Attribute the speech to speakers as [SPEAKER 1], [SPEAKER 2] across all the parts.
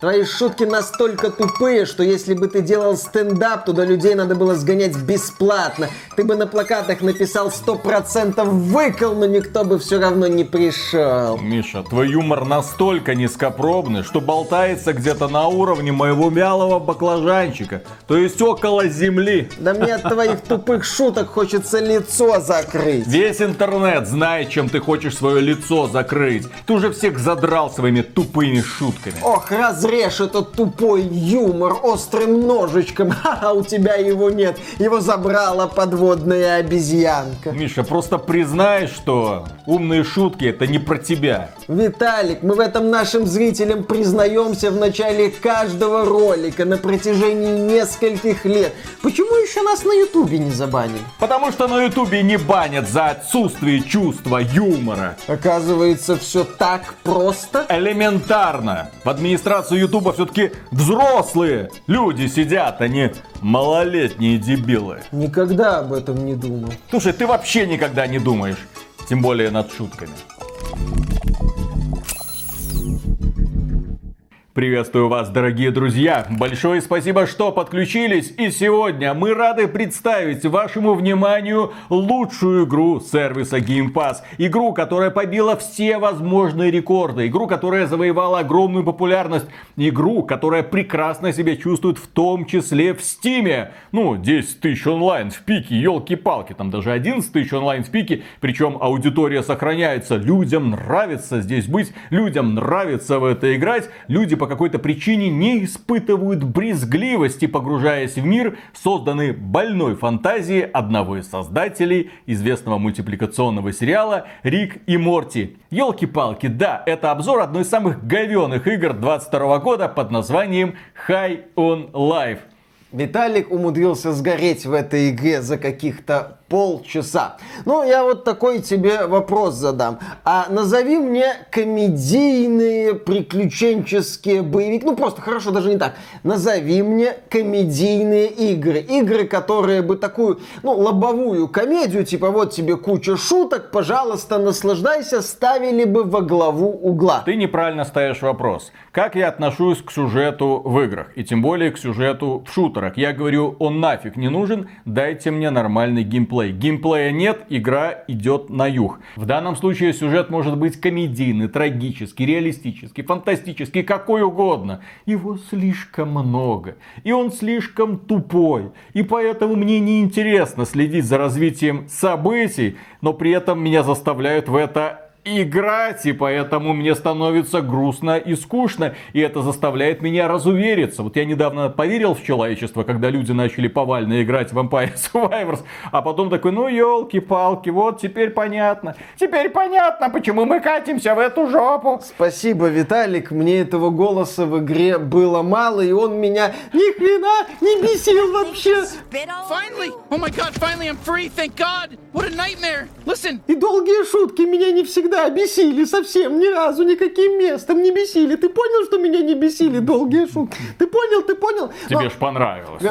[SPEAKER 1] Твои шутки настолько тупые, что если бы ты делал стендап, туда людей надо было сгонять бесплатно. Ты бы на плакатах написал 100% выкол, но никто бы все равно не пришел.
[SPEAKER 2] Миша, твой юмор настолько низкопробный, что болтается где-то на уровне моего вялого баклажанчика. То есть около земли.
[SPEAKER 1] Да мне от твоих тупых шуток хочется лицо закрыть.
[SPEAKER 2] Весь интернет знает, чем ты хочешь свое лицо закрыть. Ты уже всех задрал своими тупыми шутками.
[SPEAKER 1] Ох, разве разрежь этот тупой юмор острым ножичком. Ха, у тебя его нет. Его забрала подводная обезьянка.
[SPEAKER 2] Миша, просто признай, что умные шутки это не про тебя.
[SPEAKER 1] Виталик, мы в этом нашим зрителям признаемся в начале каждого ролика на протяжении нескольких лет. Почему еще нас на ютубе не забанили?
[SPEAKER 2] Потому что на ютубе не банят за отсутствие чувства юмора.
[SPEAKER 1] Оказывается, все так просто.
[SPEAKER 2] Элементарно. В администрацию Ютуба все-таки взрослые люди сидят, а не малолетние дебилы.
[SPEAKER 1] Никогда об этом не думал.
[SPEAKER 2] Слушай, ты вообще никогда не думаешь. Тем более над шутками. Приветствую вас, дорогие друзья! Большое спасибо, что подключились. И сегодня мы рады представить вашему вниманию лучшую игру сервиса Game Pass. Игру, которая побила все возможные рекорды. Игру, которая завоевала огромную популярность. Игру, которая прекрасно себя чувствует в том числе в Стиме. Ну, 10 тысяч онлайн в пике, елки-палки. Там даже 11 тысяч онлайн в пике. Причем аудитория сохраняется. Людям нравится здесь быть. Людям нравится в это играть. Люди по какой-то причине не испытывают брезгливости, погружаясь в мир, созданный больной фантазией одного из создателей известного мультипликационного сериала Рик и Морти. Елки-палки, да, это обзор одной из самых говеных игр 22 года под названием High on Life.
[SPEAKER 1] Виталик умудрился сгореть в этой игре за каких-то полчаса. Ну, я вот такой тебе вопрос задам. А назови мне комедийные приключенческие боевики. Ну, просто хорошо, даже не так. Назови мне комедийные игры. Игры, которые бы такую, ну, лобовую комедию, типа вот тебе куча шуток, пожалуйста, наслаждайся, ставили бы во главу угла.
[SPEAKER 2] Ты неправильно ставишь вопрос. Как я отношусь к сюжету в играх? И тем более к сюжету в шутерах. Я говорю, он нафиг не нужен, дайте мне нормальный геймплей геймплей. Геймплея нет, игра идет на юг. В данном случае сюжет может быть комедийный, трагический, реалистический, фантастический, какой угодно. Его слишком много. И он слишком тупой. И поэтому мне не интересно следить за развитием событий, но при этом меня заставляют в это играть, и поэтому мне становится грустно и скучно, и это заставляет меня разувериться. Вот я недавно поверил в человечество, когда люди начали повально играть в Vampire Survivors, а потом такой, ну елки-палки, вот теперь понятно. Теперь понятно, почему мы катимся в эту жопу.
[SPEAKER 1] Спасибо, Виталик, мне этого голоса в игре было мало, и он меня ни хрена не бесил вообще. Finally! Oh my god, finally I'm free, thank god! What a nightmare! Listen! И долгие шутки меня не всегда всегда бесили совсем, ни разу никаким местом не бесили. Ты понял, что меня не бесили долгие шутки? Ты понял, ты понял?
[SPEAKER 2] Тебе Но... ж понравилось.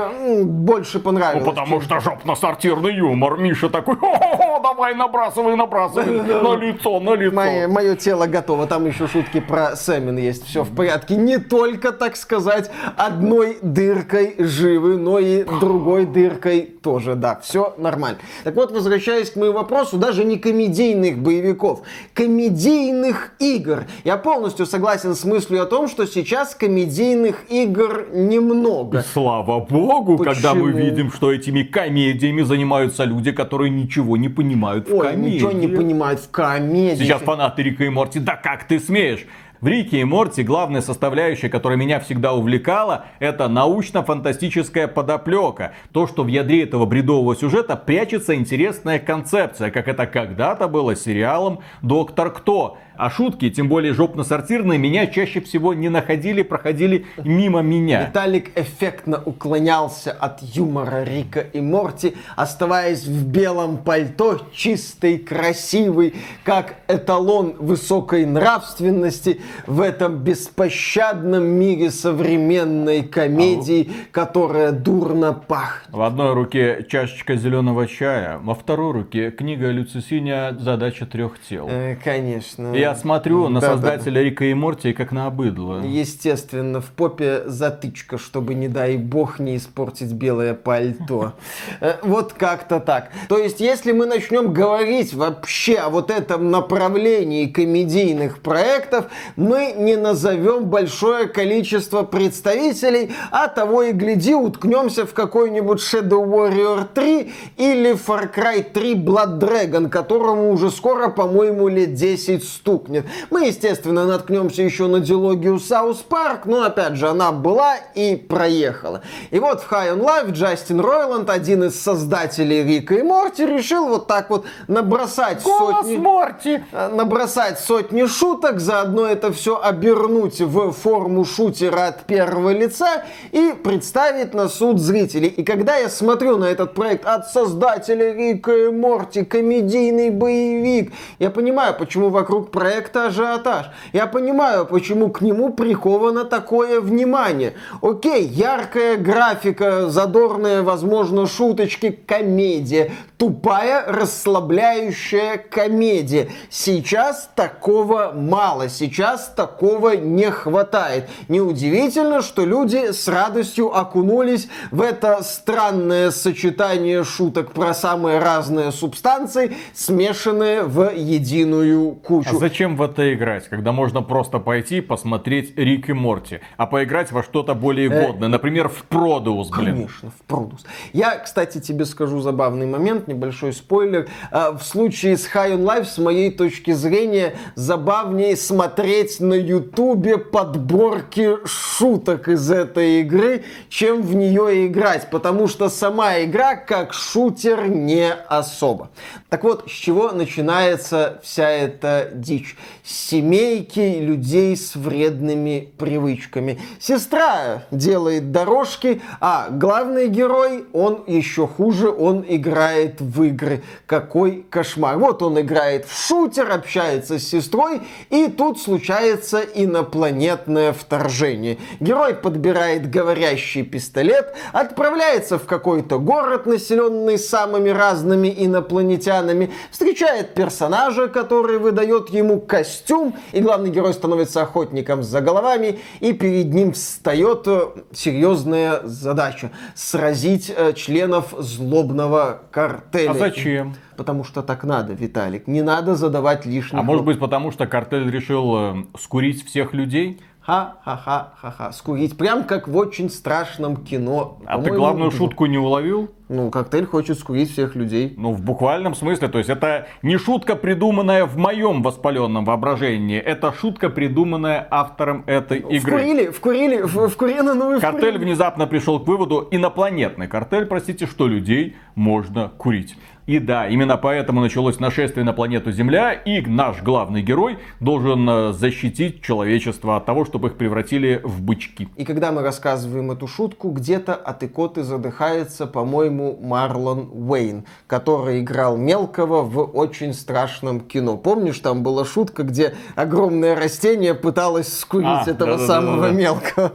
[SPEAKER 1] Больше понравилось.
[SPEAKER 2] Ну, потому что жопно-сортирный юмор. Миша такой, о давай набрасывай, набрасывай. На лицо, на лицо.
[SPEAKER 1] Мое, мое тело готово. Там еще шутки про Сэмин есть. Все в порядке. Не только, так сказать, одной дыркой живы, но и другой дыркой тоже. Да, все нормально. Так вот, возвращаясь к моему вопросу, даже не комедийных боевиков комедийных игр. Я полностью согласен с мыслью о том, что сейчас комедийных игр немного.
[SPEAKER 2] Слава богу, Почему? когда мы видим, что этими комедиями занимаются люди, которые ничего не понимают в
[SPEAKER 1] Ой,
[SPEAKER 2] комедии.
[SPEAKER 1] ничего не понимают в комедии.
[SPEAKER 2] Сейчас фанаты Рика и Морти, да как ты смеешь? В Рике и Морти главная составляющая, которая меня всегда увлекала, это научно-фантастическая подоплека. То, что в ядре этого бредового сюжета прячется интересная концепция, как это когда-то было сериалом «Доктор Кто». А шутки, тем более жопно-сортирные, меня чаще всего не находили, проходили мимо меня.
[SPEAKER 1] Виталик эффектно уклонялся от юмора Рика и Морти, оставаясь в белом пальто, чистый, красивый, как эталон высокой нравственности в этом беспощадном мире современной комедии, которая дурно пахнет.
[SPEAKER 2] В одной руке чашечка зеленого чая, во второй руке книга Люцисиня «Задача трех тел».
[SPEAKER 1] Э, конечно.
[SPEAKER 2] Я я смотрю на создателя Рика и Морти как на обыдло.
[SPEAKER 1] Естественно, в попе затычка, чтобы, не дай бог, не испортить белое пальто. Э, вот как-то так. То есть, если мы начнем говорить вообще о вот этом направлении комедийных проектов, мы не назовем большое количество представителей, а того и гляди, уткнемся в какой-нибудь Shadow Warrior 3 или Far Cry 3 Blood Dragon, которому уже скоро, по-моему, лет 10 стукнет. Мы, естественно, наткнемся еще на дилогию South Park, но, опять же, она была и проехала. И вот в High on Life Джастин Ройланд, один из создателей Рика и Морти, решил вот так вот набросать
[SPEAKER 2] Голос
[SPEAKER 1] сотни...
[SPEAKER 2] Морти!
[SPEAKER 1] Э, набросать сотни шуток, заодно это все обернуть в форму шутера от первого лица и представить на суд зрителей. И когда я смотрю на этот проект от создателя Рика и Морти, комедийный боевик, я понимаю, почему вокруг проекта ажиотаж. Я понимаю, почему к нему приковано такое внимание. Окей, яркая графика, задорные, возможно, шуточки, комедия. Тупая, расслабляющая комедия. Сейчас такого мало, сейчас такого не хватает. Неудивительно, что люди с радостью окунулись в это странное сочетание шуток про самые разные субстанции, смешанные в единую кучу.
[SPEAKER 2] А зачем в это играть, когда можно просто пойти посмотреть Рик и Морти, а поиграть во что-то более э, годное, например, в Продус,
[SPEAKER 1] блин. Конечно, в Продус. Я, кстати, тебе скажу забавный момент, небольшой спойлер. А, в случае с High on Life, с моей точки зрения, забавнее смотреть на Ютубе подборки шуток из этой игры, чем в нее играть, потому что сама игра как шутер не особо. Так вот, с чего начинается вся эта дичь? Семейки людей с вредными привычками. Сестра делает дорожки, а главный герой, он еще хуже, он играет в игры. Какой кошмар. Вот он играет в шутер, общается с сестрой, и тут случается инопланетное вторжение. Герой подбирает говорящий пистолет, отправляется в какой-то город, населенный самыми разными инопланетянами, встречает персонажа, который выдает ему костюм, и главный герой становится охотником за головами, и перед ним встает э, серьезная задача – сразить э, членов злобного картеля. А
[SPEAKER 2] зачем?
[SPEAKER 1] Потому что так надо, Виталик. Не надо задавать лишних...
[SPEAKER 2] А может быть потому, что картель решил э, скурить всех людей?
[SPEAKER 1] Ха-ха-ха-ха-ха, скурить. Прям как в очень страшном кино.
[SPEAKER 2] А ты главную шутку не уловил?
[SPEAKER 1] Ну, коктейль хочет скурить всех людей.
[SPEAKER 2] Ну, в буквальном смысле. То есть, это не шутка, придуманная в моем воспаленном воображении. Это шутка, придуманная автором этой игры.
[SPEAKER 1] Вкурили, вкурили, в, вкурили, ну вы
[SPEAKER 2] Картель внезапно пришел к выводу, инопланетный картель, простите, что людей можно курить. И да, именно поэтому началось нашествие на планету Земля, и наш главный герой должен э, защитить человечество от того, чтобы их превратили в бычки.
[SPEAKER 1] И когда мы рассказываем эту шутку, где-то от икоты задыхается, по-моему, Марлон Уэйн, который играл мелкого в очень страшном кино. Помнишь, там была шутка, где огромное растение пыталось скурить а, этого да, самого да, да, мелкого?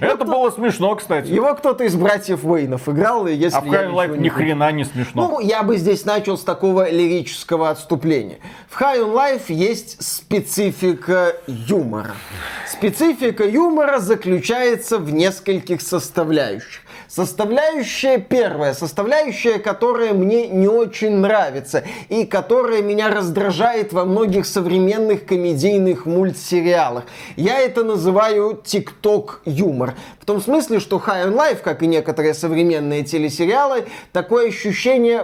[SPEAKER 2] Это было смешно, кстати.
[SPEAKER 1] Его кто-то из братьев Уэйнов играл, если
[SPEAKER 2] А в Life ни хрена не смешно.
[SPEAKER 1] Ну, я бы здесь здесь начал с такого лирического отступления. В High on Life есть специфика юмора. Специфика юмора заключается в нескольких составляющих. Составляющая первая, составляющая, которая мне не очень нравится и которая меня раздражает во многих современных комедийных мультсериалах. Я это называю тикток юмор. В том смысле, что High on Life, как и некоторые современные телесериалы, такое ощущение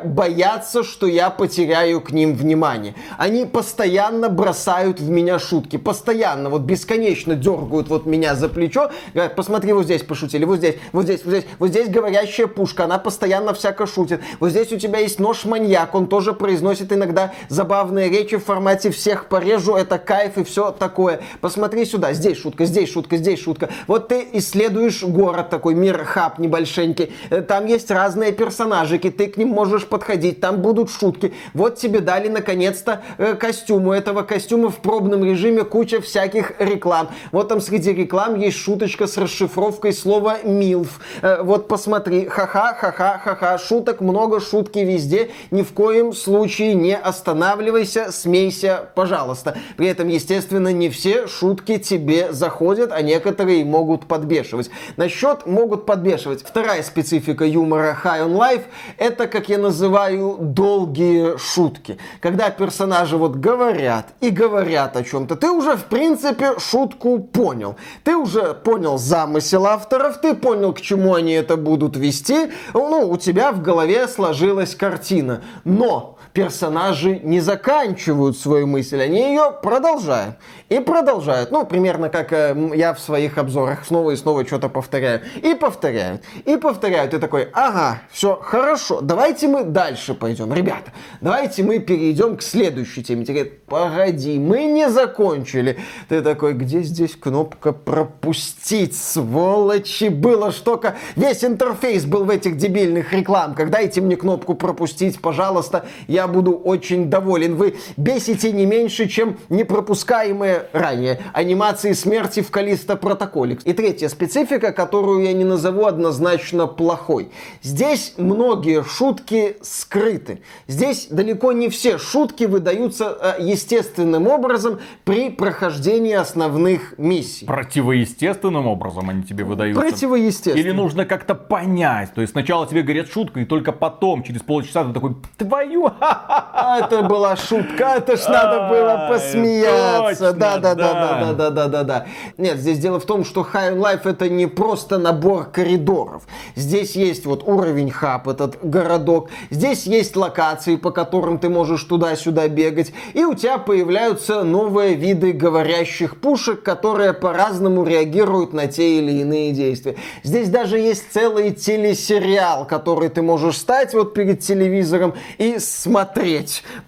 [SPEAKER 1] боятся, что я потеряю к ним внимание. Они постоянно бросают в меня шутки, постоянно, вот бесконечно дергают вот меня за плечо, говорят, посмотри, вот здесь пошутили, вот здесь, вот здесь, вот здесь, вот здесь говорящая пушка, она постоянно всяко шутит. Вот здесь у тебя есть нож-маньяк, он тоже произносит иногда забавные речи в формате «всех порежу, это кайф» и все такое. Посмотри сюда, здесь шутка, здесь шутка, здесь шутка. Вот ты исследуешь город такой, мир хаб небольшенький. Э, Там есть разные персонажики, ты к ним можешь подходить, там будут шутки. Вот тебе дали наконец-то э, костюм. У этого костюма в пробном режиме куча всяких реклам. Вот там среди реклам есть шуточка с расшифровкой слова «милф». Э, Вот посмотри, ха-ха, ха-ха, ха-ха, шуток много, шутки везде. Ни в коем случае не останавливайся, смейся, пожалуйста. При этом, естественно, не все шутки тебе заходят, а некоторые могут подбешивать. Насчет могут подбешивать. Вторая специфика юмора High on Life – это, как я называю, долгие шутки. Когда персонажи вот говорят и говорят о чем-то, ты уже, в принципе, шутку понял. Ты уже понял замысел авторов, ты понял, к чему они это будут вести. Ну, у тебя в голове сложилась картина. Но персонажи не заканчивают свою мысль, они ее продолжают. И продолжают. Ну, примерно как э, я в своих обзорах снова и снова что-то повторяю. И повторяют. И повторяют. Ты такой, ага, все, хорошо, давайте мы дальше пойдем. Ребята, давайте мы перейдем к следующей теме. Тебе говорят, погоди, мы не закончили. Ты такой, где здесь кнопка пропустить, сволочи? Было что-то... Весь интерфейс был в этих дебильных рекламках. Дайте мне кнопку пропустить, пожалуйста. Я буду очень доволен. Вы бесите не меньше, чем непропускаемые ранее анимации смерти в Калиста протоколе. И третья специфика, которую я не назову однозначно плохой. Здесь многие шутки скрыты. Здесь далеко не все шутки выдаются э, естественным образом при прохожденении основных миссий.
[SPEAKER 2] Противоестественным образом они тебе выдаются.
[SPEAKER 1] Противоестественно.
[SPEAKER 2] Или нужно как-то понять. То есть сначала тебе говорят шутку, и только потом, через полчаса, ты такой, твою,
[SPEAKER 1] А, Это была шутка, это ж надо было посмеяться. Да, да, да,
[SPEAKER 2] да.
[SPEAKER 1] да, да, да, да. Нет, здесь дело в том, что High Life это не просто набор коридоров. Здесь есть вот уровень хаб, этот городок. Здесь есть локации, по которым ты можешь туда-сюда бегать. И у тебя появляются новые виды говорящих пушек, которые по-разному реагируют на те или иные действия. Здесь даже есть целый телесериал, который ты можешь стать вот перед телевизором и смотреть.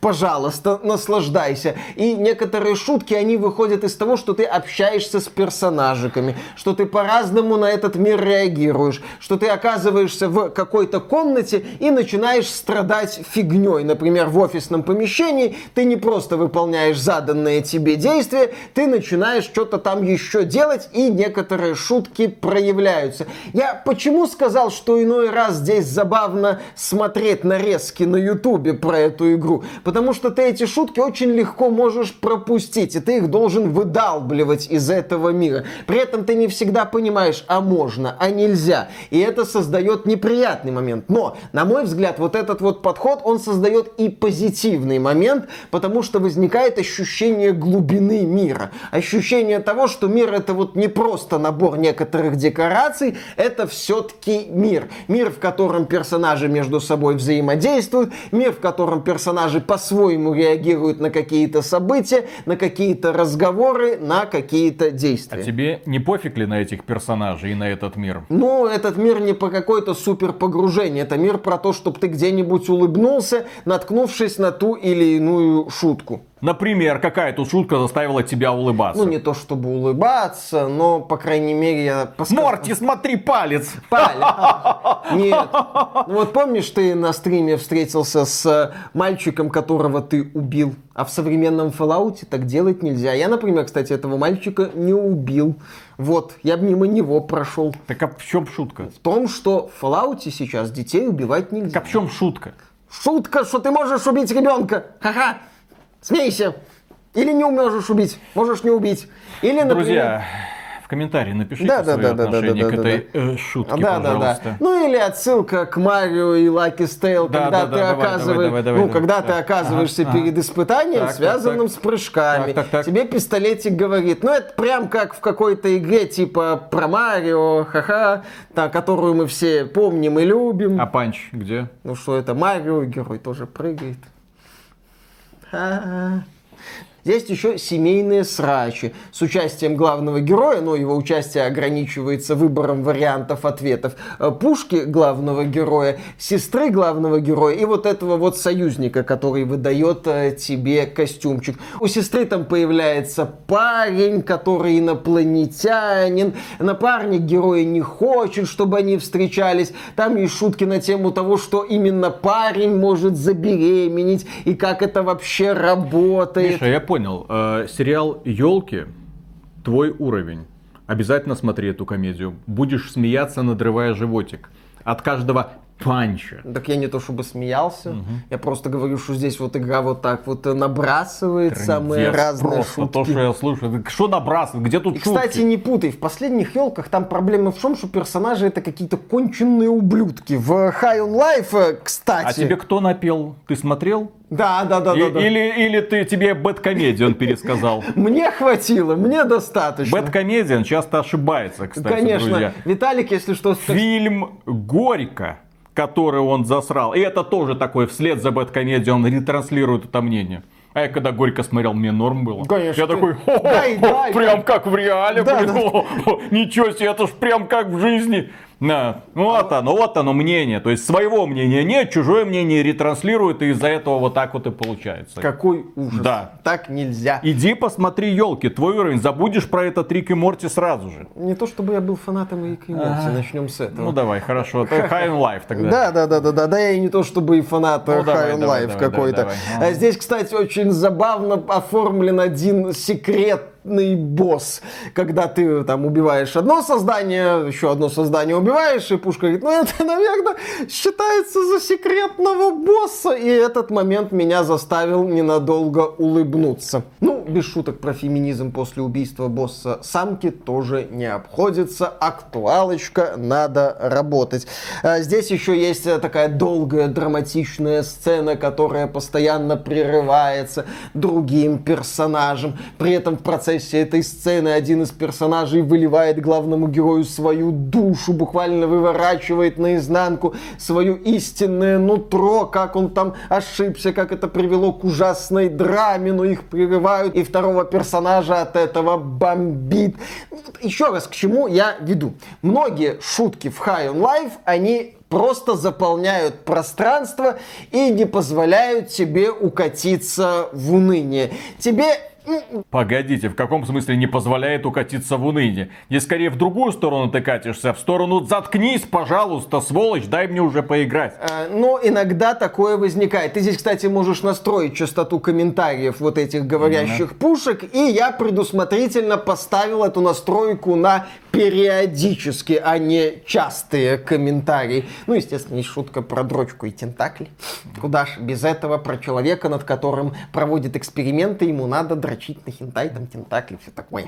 [SPEAKER 1] Пожалуйста, наслаждайся. И некоторые шутки, они выходят из того, что ты общаешься с персонажиками, что ты по-разному на этот мир реагируешь, что ты оказываешься в какой-то комнате и начинаешь страдать фигней. Например, в офисном помещении ты не просто выполняешь заданные тебе действия, ты начинаешь что-то там еще делать, и некоторые шутки проявляются. Я почему сказал, что иной раз здесь забавно смотреть нарезки на ютубе про эту игру? Потому что ты эти шутки очень легко можешь пропустить, и ты их должен выдалбливать из этого мира. При этом ты не всегда понимаешь, а можно, а нельзя. И это создает неприятный момент. Но, на мой взгляд, вот этот вот подход, он создает и позитивный момент, потому что возникает ощущение глубины мира. Ощущение того, что мир это вот не просто набор некоторых декораций, это все-таки мир. Мир, в котором персонажи между собой взаимодействуют, мир, в котором персонажи по-своему реагируют на какие-то события, на какие-то разговоры, на какие-то
[SPEAKER 2] А
[SPEAKER 1] действия.
[SPEAKER 2] тебе не пофиг ли на этих персонажей и на этот мир?
[SPEAKER 1] Ну, этот мир не по какой-то супер погружение. Это мир про то, чтобы ты где-нибудь улыбнулся, наткнувшись на ту или иную шутку.
[SPEAKER 2] Например, какая тут шутка заставила тебя улыбаться?
[SPEAKER 1] Ну, не то чтобы улыбаться, но, по крайней мере, я посказал-
[SPEAKER 2] Морти, смотри, палец!
[SPEAKER 1] Паль. Нет. Ну вот помнишь, ты на стриме встретился с э, мальчиком, которого ты убил, а в современном Fallout так делать нельзя. Я, например, кстати, этого мальчика не убил. Вот, я бы мимо него прошел.
[SPEAKER 2] Так а в чем шутка?
[SPEAKER 1] В том, что в Fallout сейчас детей убивать нельзя.
[SPEAKER 2] Так а в чем шутка?
[SPEAKER 1] Шутка, что ты можешь убить ребенка. Ха-ха. Смейся. Или не можешь убить. Можешь не убить. Или, например...
[SPEAKER 2] Друзья, в комментарии напишите
[SPEAKER 1] Да, да,
[SPEAKER 2] свое
[SPEAKER 1] да, да, да,
[SPEAKER 2] отношение
[SPEAKER 1] да,
[SPEAKER 2] к
[SPEAKER 1] да,
[SPEAKER 2] этой э, шутке,
[SPEAKER 1] Да, да, да.
[SPEAKER 2] пожалуйста.
[SPEAKER 1] Ну или отсылка к Марио и Tale,
[SPEAKER 2] Да,
[SPEAKER 1] когда
[SPEAKER 2] да,
[SPEAKER 1] ты
[SPEAKER 2] да, давай,
[SPEAKER 1] оказываешь,
[SPEAKER 2] давай, давай,
[SPEAKER 1] ну,
[SPEAKER 2] давай,
[SPEAKER 1] когда ты оказываешься
[SPEAKER 2] Ага,
[SPEAKER 1] перед
[SPEAKER 2] ага.
[SPEAKER 1] испытанием,
[SPEAKER 2] так,
[SPEAKER 1] связанным
[SPEAKER 2] так.
[SPEAKER 1] с прыжками.
[SPEAKER 2] Так, так, так.
[SPEAKER 1] Тебе пистолетик говорит, ну это прям как в какой-то игре типа про Марио, ха-ха, та, которую мы все помним и любим.
[SPEAKER 2] А панч где?
[SPEAKER 1] Ну что это, Марио, герой тоже прыгает. Ха-ха. Есть еще семейные срачи с участием главного героя, но его участие ограничивается выбором вариантов ответов. Э, пушки главного героя, сестры главного героя и вот этого вот союзника, который выдает э, тебе костюмчик. У сестры там появляется парень, который инопланетянин. Напарник героя не хочет, чтобы они встречались. Там есть шутки на тему того, что именно парень может забеременеть и как это вообще работает.
[SPEAKER 2] Миша, я понял. Э, сериал «Елки» твой уровень. Обязательно смотри эту комедию. Будешь смеяться, надрывая животик. От каждого панча.
[SPEAKER 1] Так я не то чтобы смеялся, угу. я просто говорю, что здесь вот игра вот так вот набрасывает Трындец самые разные просто шутки.
[SPEAKER 2] то, что я слышу. Что набрасывает? Где тут
[SPEAKER 1] И, шутки? кстати, не путай, в последних елках там проблема в том, что персонажи это какие-то конченные ублюдки. В High on Life, э, кстати...
[SPEAKER 2] А тебе кто напел? Ты смотрел?
[SPEAKER 1] Да, да, да,
[SPEAKER 2] и,
[SPEAKER 1] да, да.
[SPEAKER 2] Или, или ты тебе Бэткомедиан пересказал?
[SPEAKER 1] Мне хватило, мне достаточно.
[SPEAKER 2] Бэткомедиан часто ошибается, кстати,
[SPEAKER 1] Конечно. Виталик, если что...
[SPEAKER 2] Фильм «Горько» который он засрал. И это тоже такой, вслед за Бэткомедией он ретранслирует это мнение. А я когда горько смотрел, мне норм было.
[SPEAKER 1] Конечно.
[SPEAKER 2] Я такой, дай, дай, прям как в реале, да, блин, да. ничего себе, это ж прям как в жизни. Да. Вот оно, вот оно мнение. То есть своего мнения нет, чужое мнение ретранслирует, и из-за этого вот так вот и получается.
[SPEAKER 1] Какой ужас.
[SPEAKER 2] Да.
[SPEAKER 1] Так нельзя.
[SPEAKER 2] Иди посмотри елки, твой уровень. Забудешь про этот Рик и Морти сразу же.
[SPEAKER 1] Не то чтобы я был фанатом Рика и Морти, начнем с этого.
[SPEAKER 2] Ну давай, хорошо. High on Life тогда.
[SPEAKER 1] Да, да, да, да, да. Да, я и не то чтобы и фанат ну, High on Life какой-то. А здесь, кстати, очень забавно оформлен один секрет секретный босс, когда ты там убиваешь одно создание, еще одно создание убиваешь, и пушка говорит, ну это, наверное, считается за секретного босса, и этот момент меня заставил ненадолго улыбнуться. Ну, без шуток про феминизм после убийства босса. Самки тоже не обходится, актуалочка, надо работать. А здесь еще есть такая долгая драматичная сцена, которая постоянно прерывается другим персонажем, при этом в процессе процессе этой сцены один из персонажей выливает главному герою свою душу, буквально выворачивает наизнанку свое истинное нутро, как он там ошибся, как это привело к ужасной драме, но их прерывают, и второго персонажа от этого бомбит. Еще раз, к чему я веду. Многие шутки в High on Life, они просто заполняют пространство и не позволяют тебе укатиться в уныние. Тебе
[SPEAKER 2] Погодите, в каком смысле не позволяет укатиться в уныние? Не скорее в другую сторону ты катишься, в сторону заткнись, пожалуйста, сволочь, дай мне уже поиграть.
[SPEAKER 1] А, ну, иногда такое возникает. Ты здесь, кстати, можешь настроить частоту комментариев вот этих говорящих mm-hmm. пушек, и я предусмотрительно поставил эту настройку на периодически, а не частые комментарии. Ну, естественно, есть шутка про дрочку и тентакли. Куда ж без этого, про человека, над которым проводит эксперименты, ему надо дрочить на хентай, там тентакли, все такое.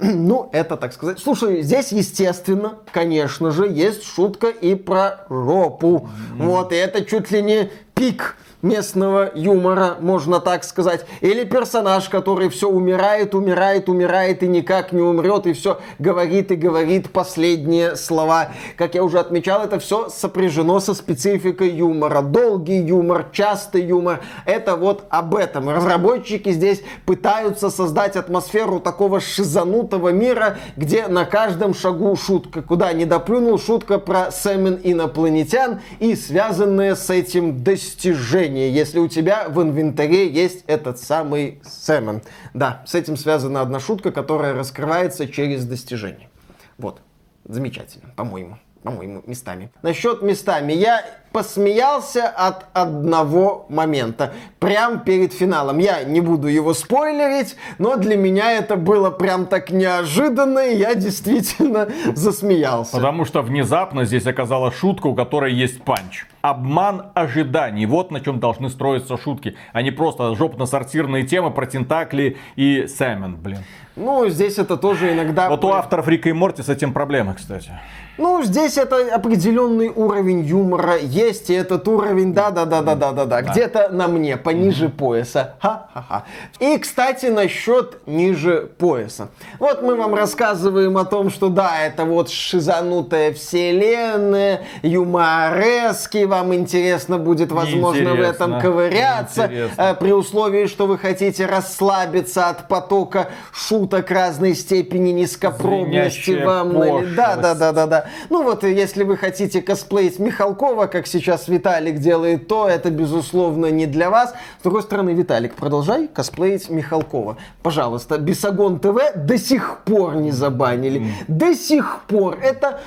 [SPEAKER 1] Ну, это так сказать. Слушай, здесь, естественно, конечно же, есть шутка и про жопу. Вот, и это чуть ли не пик местного юмора, можно так сказать. Или персонаж, который все умирает, умирает, умирает и никак не умрет, и все говорит и говорит последние слова. Как я уже отмечал, это все сопряжено со спецификой юмора. Долгий юмор, частый юмор. Это вот об этом. Разработчики здесь пытаются создать атмосферу такого шизанутого мира, где на каждом шагу шутка. Куда не доплюнул, шутка про семен инопланетян и связанные с этим достижения приложение, если у тебя в инвентаре есть этот самый Сэмон. Да, с этим связана одна шутка, которая раскрывается через достижение. Вот, замечательно, по-моему по-моему, местами. Насчет местами. Я посмеялся от одного момента. Прям перед финалом. Я не буду его спойлерить, но для меня это было прям так неожиданно, и я действительно засмеялся.
[SPEAKER 2] Потому что внезапно здесь оказалась шутка, у которой есть панч. Обман ожиданий. Вот на чем должны строиться шутки. А не просто жопно-сортирные темы про тентакли и Сэмон, блин.
[SPEAKER 1] Ну, здесь это тоже иногда...
[SPEAKER 2] Вот у авторов Рика и Морти с этим проблемы, кстати.
[SPEAKER 1] Ну, здесь это определенный уровень юмора есть, и этот уровень, да-да-да-да-да-да-да, где-то на мне, пониже пояса. Ха-ха-ха. И, кстати, насчет ниже пояса. Вот мы вам рассказываем о том, что да, это вот шизанутая вселенная, юморески вам интересно будет, возможно, в этом ковыряться, э, при условии, что вы хотите расслабиться от потока шуток разной степени низкопробности вам. Да, да, да, да, да. Ну вот, если вы хотите косплеить Михалкова, как сейчас Виталик делает, то это, безусловно, не для вас. С другой стороны, Виталик, продолжай косплеить Михалкова. Пожалуйста, Бесогон ТВ до сих пор не забанили. До сих пор. Это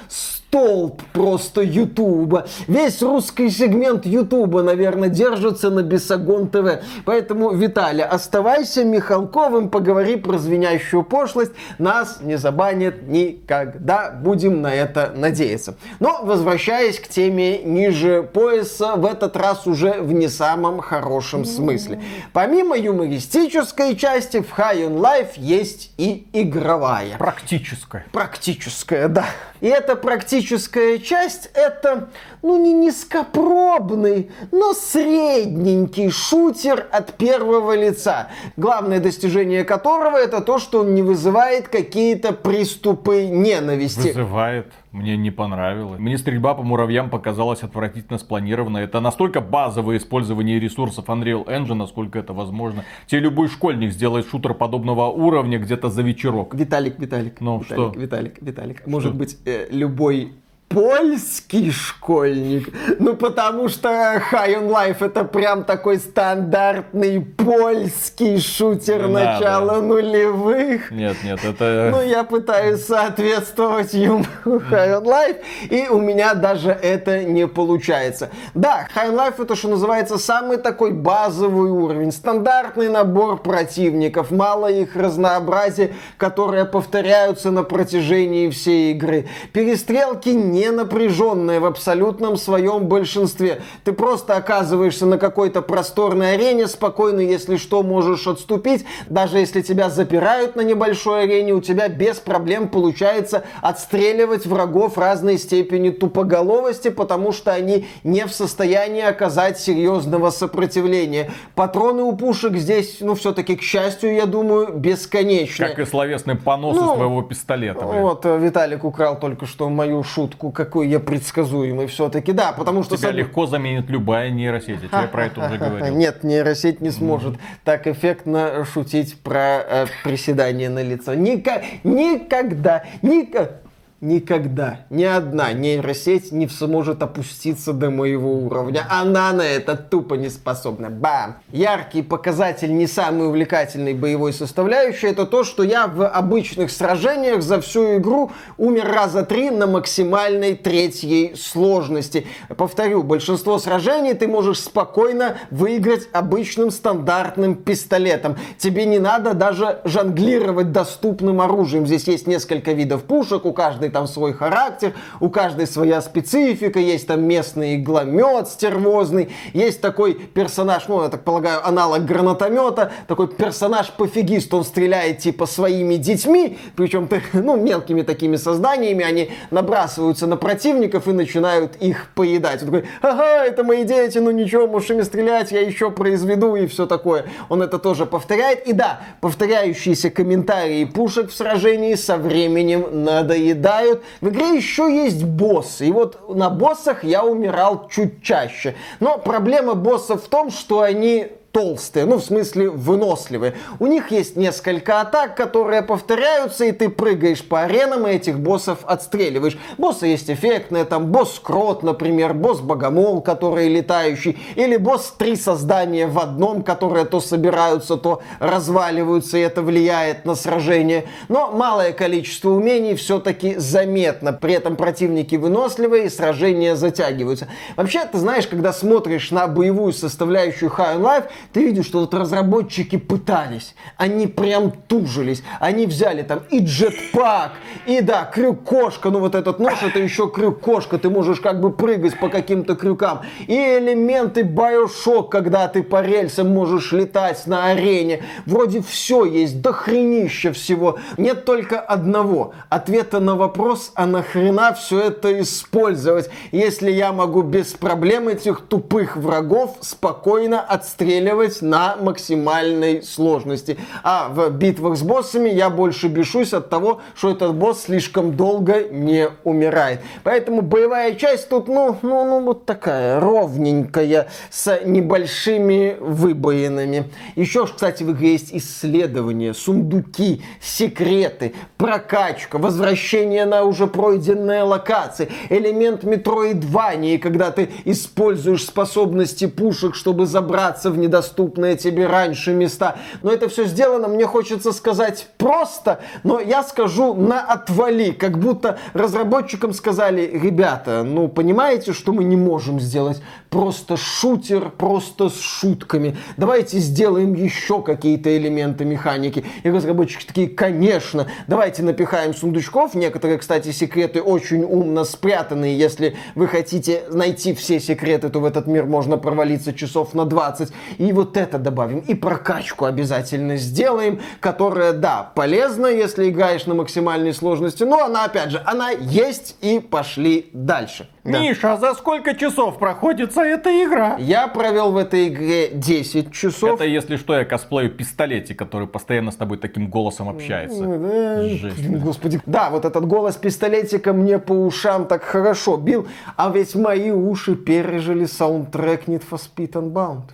[SPEAKER 1] столб просто Ютуба. Весь русский сегмент Ютуба, наверное, держится на Бесогон ТВ. Поэтому, Виталий, оставайся Михалковым, поговори про звенящую пошлость. Нас не забанят никогда. Будем на это надеяться. Но, возвращаясь к теме ниже пояса, в этот раз уже в не самом хорошем смысле. Помимо юмористической части, в High on Life есть и игровая.
[SPEAKER 2] Практическая.
[SPEAKER 1] Практическая, да. И эта практическая часть, это, ну, не низкопробный, но средненький шутер от первого лица. Главное достижение которого это то, что он не вызывает какие-то приступы ненависти.
[SPEAKER 2] Вызывает. Мне не понравилось. Мне стрельба по муравьям показалась отвратительно спланированной. Это настолько базовое использование ресурсов Unreal Engine, насколько это возможно. Тебе любой школьник сделает шутер подобного уровня где-то за вечерок.
[SPEAKER 1] Виталик, Виталик.
[SPEAKER 2] Ну,
[SPEAKER 1] Виталик,
[SPEAKER 2] что?
[SPEAKER 1] Виталик, Виталик. Что? Может быть, э, любой польский школьник. Ну, потому что High on Life это прям такой стандартный польский шутер не начала надо. нулевых.
[SPEAKER 2] Нет, нет, это...
[SPEAKER 1] Ну, я пытаюсь соответствовать юмору High on Life, и у меня даже это не получается. Да, High on Life это, что называется, самый такой базовый уровень. Стандартный набор противников, мало их разнообразия, которые повторяются на протяжении всей игры. Перестрелки не не напряженная в абсолютном своем большинстве. Ты просто оказываешься на какой-то просторной арене, спокойно, если что, можешь отступить. Даже если тебя запирают на небольшой арене, у тебя без проблем получается отстреливать врагов разной степени тупоголовости, потому что они не в состоянии оказать серьезного сопротивления. Патроны у пушек здесь, ну, все-таки, к счастью, я думаю, бесконечны.
[SPEAKER 2] Как и словесный понос ну, из твоего пистолета.
[SPEAKER 1] Блин. Вот, э, Виталик украл только что мою шутку какой я предсказуемый все-таки. Да, потому что...
[SPEAKER 2] Тебя сам... легко заменит любая нейросеть, я тебе про это уже говорил.
[SPEAKER 1] Нет, нейросеть не сможет так эффектно шутить про э, приседание на лицо. Ника... Никогда, никогда никогда ни одна нейросеть не сможет опуститься до моего уровня. Она на это тупо не способна. Бам! Яркий показатель не самой увлекательной боевой составляющей это то, что я в обычных сражениях за всю игру умер раза три на максимальной третьей сложности. Повторю, большинство сражений ты можешь спокойно выиграть обычным стандартным пистолетом. Тебе не надо даже жонглировать доступным оружием. Здесь есть несколько видов пушек, у каждой там свой характер, у каждой своя специфика, есть там местный игломет стервозный, есть такой персонаж, ну, я так полагаю, аналог гранатомета, такой персонаж-пофигист, он стреляет типа своими детьми, причем, ну, мелкими такими созданиями, они набрасываются на противников и начинают их поедать. Он такой, ага, это мои дети, ну ничего, можешь ими стрелять, я еще произведу и все такое. Он это тоже повторяет. И да, повторяющиеся комментарии пушек в сражении со временем надоедают умирают. В игре еще есть боссы. И вот на боссах я умирал чуть чаще. Но проблема боссов в том, что они толстые, ну в смысле выносливые. У них есть несколько атак, которые повторяются, и ты прыгаешь по аренам и этих боссов отстреливаешь. Боссы есть эффектные, там босс Крот, например, босс Богомол, который летающий, или босс три создания в одном, которые то собираются, то разваливаются, и это влияет на сражение. Но малое количество умений все-таки заметно. При этом противники выносливые, и сражения затягиваются. Вообще, ты знаешь, когда смотришь на боевую составляющую High Life, ты видишь, что вот разработчики пытались, они прям тужились, они взяли там и джетпак, и да, крюк-кошка, ну вот этот нож, это еще крюк-кошка, ты можешь как бы прыгать по каким-то крюкам, и элементы Bioshock, когда ты по рельсам можешь летать на арене, вроде все есть, дохренища всего, нет только одного, ответа на вопрос, а нахрена все это использовать, если я могу без проблем этих тупых врагов спокойно отстреливать делать на максимальной сложности. А в битвах с боссами я больше бешусь от того, что этот босс слишком долго не умирает. Поэтому боевая часть тут, ну, ну, ну вот такая ровненькая, с небольшими выбоинами. Еще, кстати, в игре есть исследования, сундуки, секреты, прокачка, возвращение на уже пройденные локации, элемент метроидвании, когда ты используешь способности пушек, чтобы забраться в недоступные тебе раньше места. Но это все сделано, мне хочется сказать, просто, но я скажу на отвали, как будто разработчикам сказали, ребята, ну понимаете, что мы не можем сделать просто шутер, просто с шутками. Давайте сделаем еще какие-то элементы механики. И разработчики такие, конечно, давайте напихаем сундучков. Некоторые, кстати, секреты очень умно спрятанные. Если вы хотите найти все секреты, то в этот мир можно провалиться часов на 20. И вот это добавим. И прокачку обязательно сделаем, которая, да, полезна, если играешь на максимальной сложности. Но она, опять же, она есть и пошли дальше.
[SPEAKER 2] Да. Миша, а за сколько часов проходится эта игра?
[SPEAKER 1] Я провел в этой игре 10 часов.
[SPEAKER 2] Это, если что, я косплею пистолете, который постоянно с тобой таким голосом общается. Да,
[SPEAKER 1] Жесть. Господи. Да, вот этот голос пистолетика мне по ушам так хорошо бил. А ведь мои уши пережили саундтрек Need for Speed Unbound.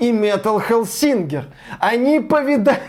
[SPEAKER 1] И Metal Hellsinger. Они повидали...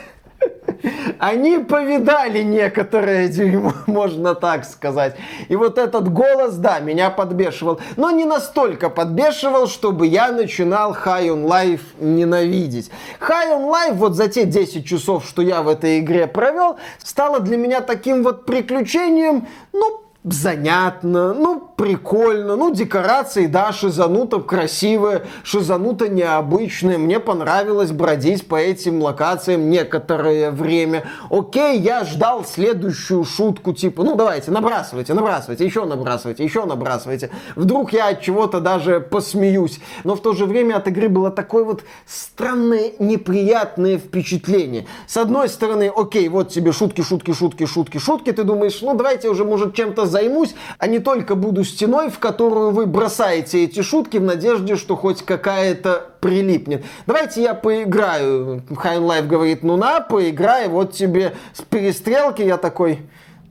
[SPEAKER 1] Они повидали некоторое дерьмо, можно так сказать. И вот этот голос, да, меня подбешивал. Но не настолько подбешивал, чтобы я начинал High on Life ненавидеть. High on Life вот за те 10 часов, что я в этой игре провел, стало для меня таким вот приключением, ну, занятно, ну, прикольно, ну, декорации, да, шизанута красивая, шизанута необычная, мне понравилось бродить по этим локациям некоторое время. Окей, я ждал следующую шутку, типа, ну, давайте, набрасывайте, набрасывайте, еще набрасывайте, еще набрасывайте. Вдруг я от чего-то даже посмеюсь. Но в то же время от игры было такое вот странное, неприятное впечатление. С одной стороны, окей, вот тебе шутки, шутки, шутки, шутки, шутки, ты думаешь, ну, давайте уже, может, чем-то займусь, а не только буду стеной, в которую вы бросаете эти шутки в надежде, что хоть какая-то прилипнет. Давайте я поиграю. High on Life говорит, ну на, поиграй, вот тебе с перестрелки. Я такой,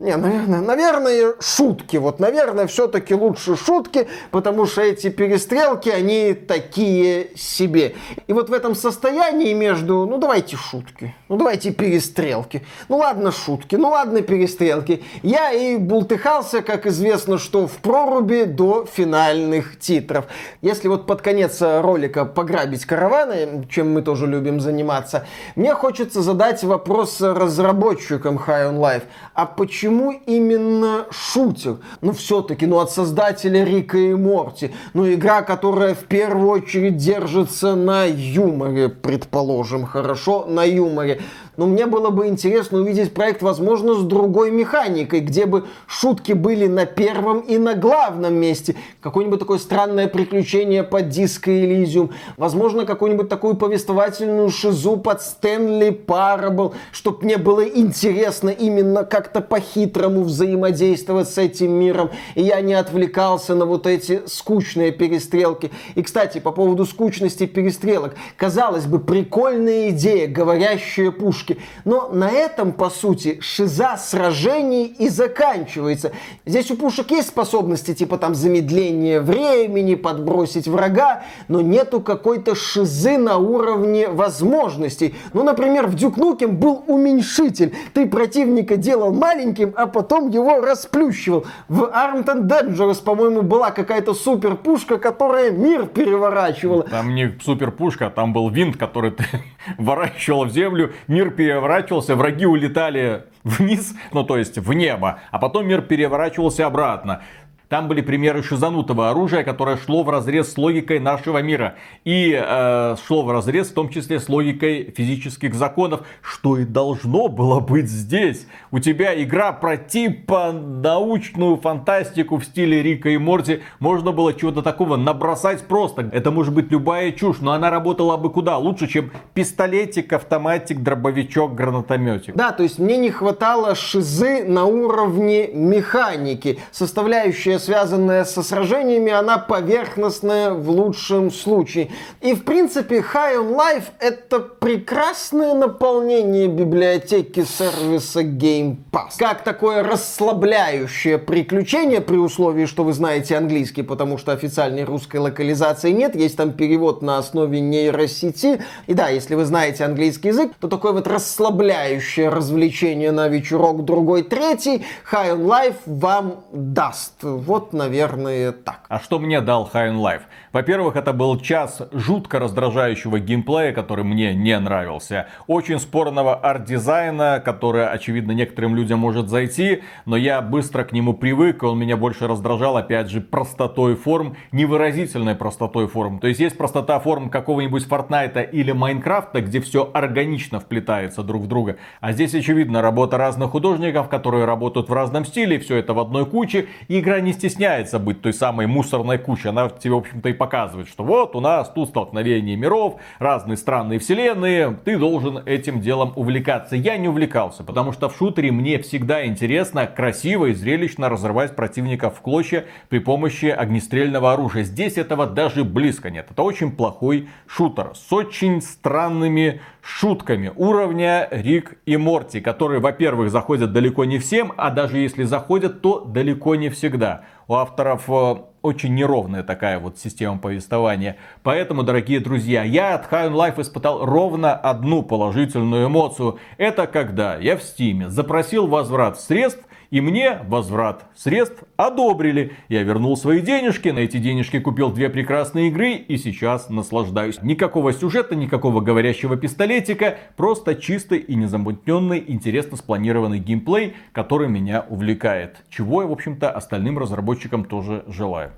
[SPEAKER 1] не, наверное, наверное, шутки. Вот, наверное, все-таки лучше шутки, потому что эти перестрелки, они такие себе. И вот в этом состоянии между, ну давайте шутки, ну давайте перестрелки, ну ладно шутки, ну ладно перестрелки. Я и бултыхался, как известно, что в проруби до финальных титров. Если вот под конец ролика пограбить караваны, чем мы тоже любим заниматься, мне хочется задать вопрос разработчикам High on Life. А почему почему именно шутер? Ну, все-таки, ну, от создателя Рика и Морти. Ну, игра, которая в первую очередь держится на юморе, предположим, хорошо, на юморе но мне было бы интересно увидеть проект, возможно, с другой механикой, где бы шутки были на первом и на главном месте. Какое-нибудь такое странное приключение под диско Элизиум. Возможно, какую-нибудь такую повествовательную шизу под Стэнли Парабл, чтобы мне было интересно именно как-то по-хитрому взаимодействовать с этим миром, и я не отвлекался на вот эти скучные перестрелки. И, кстати, по поводу скучности перестрелок. Казалось бы, прикольная идея, говорящие пушки пушки. Но на этом, по сути, шиза сражений и заканчивается. Здесь у пушек есть способности, типа там замедление времени, подбросить врага, но нету какой-то шизы на уровне возможностей. Ну, например, в Nukem был уменьшитель. Ты противника делал маленьким, а потом его расплющивал. В Armed and Dangerous, по-моему, была какая-то супер пушка, которая мир переворачивала.
[SPEAKER 2] Там не супер пушка, а там был винт, который ты ворачивал в землю, мир переворачивался, враги улетали вниз, ну то есть в небо, а потом мир переворачивался обратно. Там были примеры шизанутого оружия, которое шло в разрез с логикой нашего мира. И э, шло в разрез в том числе с логикой физических законов, что и должно было быть здесь. У тебя игра про типа научную фантастику в стиле Рика и Морти. Можно было чего-то такого набросать просто. Это может быть любая чушь, но она работала бы куда лучше, чем пистолетик, автоматик, дробовичок, гранатометик.
[SPEAKER 1] Да, то есть мне не хватало шизы на уровне механики. Составляющая связанная со сражениями, она поверхностная в лучшем случае. И, в принципе, High on Life — это прекрасное наполнение библиотеки сервиса Game Pass. Как такое расслабляющее приключение, при условии, что вы знаете английский, потому что официальной русской локализации нет, есть там перевод на основе нейросети. И да, если вы знаете английский язык, то такое вот расслабляющее развлечение на вечерок другой, третий High on Life вам даст. Вот, наверное, так.
[SPEAKER 2] А что мне дал High on Life? Во-первых, это был час жутко раздражающего геймплея, который мне не нравился. Очень спорного арт-дизайна, который, очевидно, некоторым людям может зайти, но я быстро к нему привык, и он меня больше раздражал, опять же, простотой форм, невыразительной простотой форм. То есть есть простота форм какого-нибудь Фортнайта или Майнкрафта, где все органично вплетается друг в друга. А здесь, очевидно, работа разных художников, которые работают в разном стиле, все это в одной куче. И игра не стесняется быть той самой мусорной кучей. Она тебе, в общем-то, и показывает, что вот у нас тут столкновение миров, разные странные вселенные, ты должен этим делом увлекаться. Я не увлекался, потому что в шутере мне всегда интересно красиво и зрелищно разрывать противников в клочья при помощи огнестрельного оружия. Здесь этого даже близко нет. Это очень плохой шутер с очень странными шутками уровня Рик и Морти, которые, во-первых, заходят далеко не всем, а даже если заходят, то далеко не всегда. У авторов э, очень неровная такая вот система повествования. Поэтому, дорогие друзья, я от High on Life испытал ровно одну положительную эмоцию. Это когда я в Стиме запросил возврат средств и мне возврат средств одобрили. Я вернул свои денежки, на эти денежки купил две прекрасные игры и сейчас наслаждаюсь. Никакого сюжета, никакого говорящего пистолетика, просто чистый и незамутненный, интересно спланированный геймплей, который меня увлекает. Чего я, в общем-то, остальным разработчикам тоже желаю.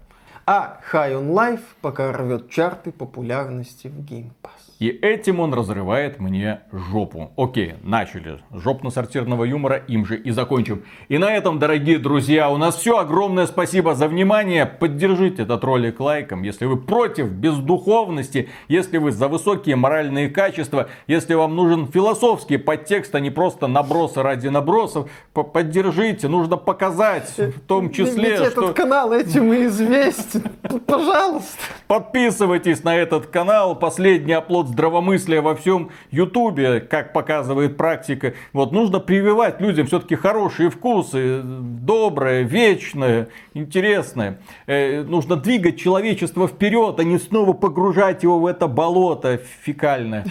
[SPEAKER 1] А High on Life пока рвет чарты популярности в Game Pass.
[SPEAKER 2] И этим он разрывает мне жопу. Окей, начали. Жопно-сортирного юмора им же и закончим. И на этом, дорогие друзья, у нас все. Огромное спасибо за внимание. Поддержите этот ролик лайком. Если вы против бездуховности, если вы за высокие моральные качества, если вам нужен философский подтекст, а не просто набросы ради набросов, поддержите. Нужно показать в том числе,
[SPEAKER 1] Ведь
[SPEAKER 2] что...
[SPEAKER 1] этот канал этим и известен. Пожалуйста.
[SPEAKER 2] Подписывайтесь на этот канал. Последний оплот здравомыслия во всем Ютубе, как показывает практика. Вот нужно прививать людям все-таки хорошие вкусы, доброе, вечное, интересное. Э, нужно двигать человечество вперед, а не снова погружать его в это болото фекальное.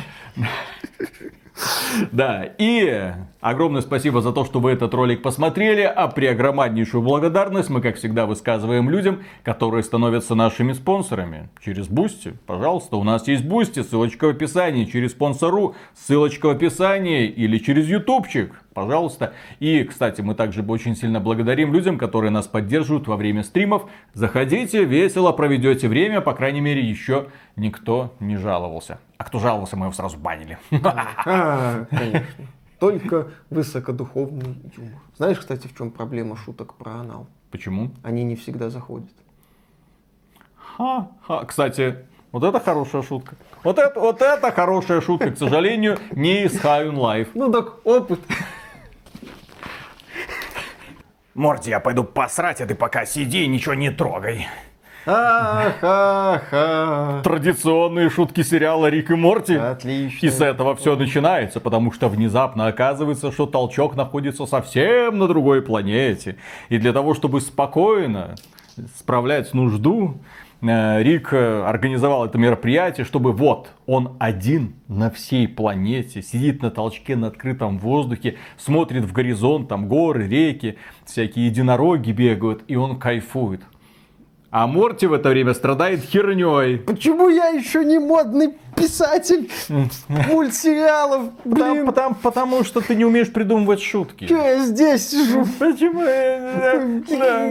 [SPEAKER 2] Да, и огромное спасибо за то, что вы этот ролик посмотрели, а преогромаднейшую благодарность мы, как всегда, высказываем людям, которые становятся нашими спонсорами. Через Бусти, пожалуйста, у нас есть Бусти, ссылочка в описании, через спонсорку, ссылочка в описании или через ютубчик пожалуйста. И, кстати, мы также очень сильно благодарим людям, которые нас поддерживают во время стримов. Заходите, весело проведете время, по крайней мере, еще никто не жаловался. А кто жаловался, мы его сразу банили.
[SPEAKER 1] А, конечно. Только высокодуховный юмор. Знаешь, кстати, в чем проблема шуток про анал?
[SPEAKER 2] Почему?
[SPEAKER 1] Они не всегда заходят.
[SPEAKER 2] Ха-ха. Кстати, вот это хорошая шутка. Вот это, вот это хорошая шутка, к сожалению, не из High on Life.
[SPEAKER 1] Ну так опыт.
[SPEAKER 2] Морти, я пойду посрать, а ты пока сиди и ничего не трогай.
[SPEAKER 1] А-ха-ха.
[SPEAKER 2] Традиционные шутки сериала Рик и Морти.
[SPEAKER 1] Отлично.
[SPEAKER 2] И с этого все начинается, потому что внезапно оказывается, что толчок находится совсем на другой планете. И для того, чтобы спокойно справлять нужду, э, Рик э, организовал это мероприятие, чтобы вот он один на всей планете, сидит на толчке на открытом воздухе, смотрит в горизонт, там горы, реки, всякие единороги бегают, и он кайфует. А Морти в это время страдает херней.
[SPEAKER 1] Почему я еще не модный писатель мультсериалов? Блин,
[SPEAKER 2] потому, потому что ты не умеешь придумывать шутки.
[SPEAKER 1] что я здесь сижу?
[SPEAKER 2] Почему я... да.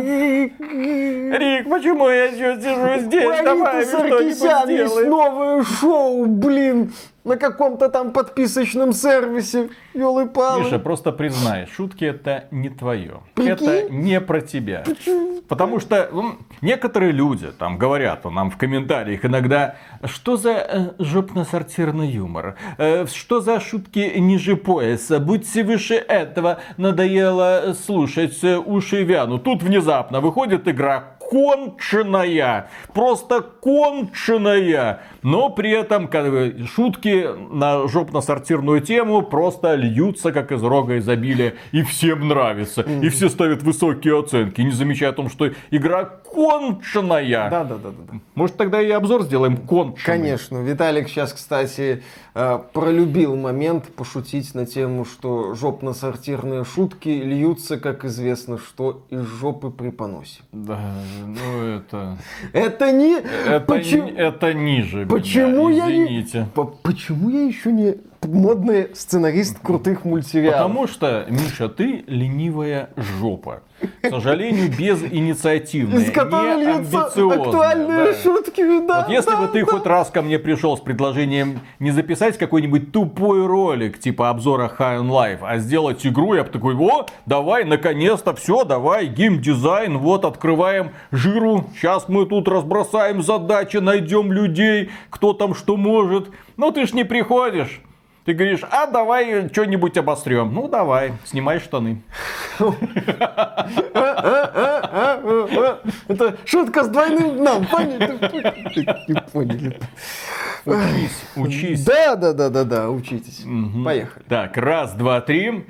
[SPEAKER 2] Рик, почему я еще сижу здесь?
[SPEAKER 1] У
[SPEAKER 2] Давай что-нибудь
[SPEAKER 1] Саркисян есть
[SPEAKER 2] сделаем.
[SPEAKER 1] новое шоу, блин, на каком-то там подписочном сервисе. Ёлы палы
[SPEAKER 2] Миша, просто признай, шутки это не твое.
[SPEAKER 1] Прикинь?
[SPEAKER 2] Это не про тебя. Потому что м, некоторые люди там говорят нам в комментариях иногда, что за э, жопно-сортирный юмор. Э, что за шутки ниже пояса? Будьте выше этого. Надоело слушать, э, уши вянут. Тут внезапно выходит игра конченая, просто конченая. Но при этом шутки на жопно-сортирную тему просто льются как из рога изобилия. И всем нравится. И все ставят высокие оценки, не замечая о том, что игра конченая.
[SPEAKER 1] Да, да, да, да.
[SPEAKER 2] Может тогда и обзор сделаем конченый.
[SPEAKER 1] Конечно. Виталик сейчас, кстати, э, пролюбил момент пошутить на тему, что жопно-сортирные шутки льются, как известно, что из жопы при поносе.
[SPEAKER 2] Да, ну это...
[SPEAKER 1] Это не...
[SPEAKER 2] Это, Почему... это ниже
[SPEAKER 1] Почему
[SPEAKER 2] меня,
[SPEAKER 1] я не... Почему я еще не модный сценарист крутых мультсериалов?
[SPEAKER 2] Потому что, Миша, ты ленивая жопа. К сожалению, без инициативной, Из которой не
[SPEAKER 1] актуальные да. шутки, да.
[SPEAKER 2] Вот если
[SPEAKER 1] да,
[SPEAKER 2] бы ты
[SPEAKER 1] да.
[SPEAKER 2] хоть раз ко мне пришел с предложением не записать какой-нибудь тупой ролик, типа обзора High on Life, а сделать игру, я бы такой, о, давай, наконец-то, все, давай, геймдизайн, вот, открываем жиру, сейчас мы тут разбросаем задачи, найдем людей, кто там что может. Ну, ты ж не приходишь. Ты говоришь, а давай что-нибудь обострем. Ну давай, снимай штаны.
[SPEAKER 1] Это шутка с двойным дном, поняли?
[SPEAKER 2] поняли. Учись, учись.
[SPEAKER 1] Да, да, да, да, да, учитесь. Поехали.
[SPEAKER 2] Так, раз, два, три.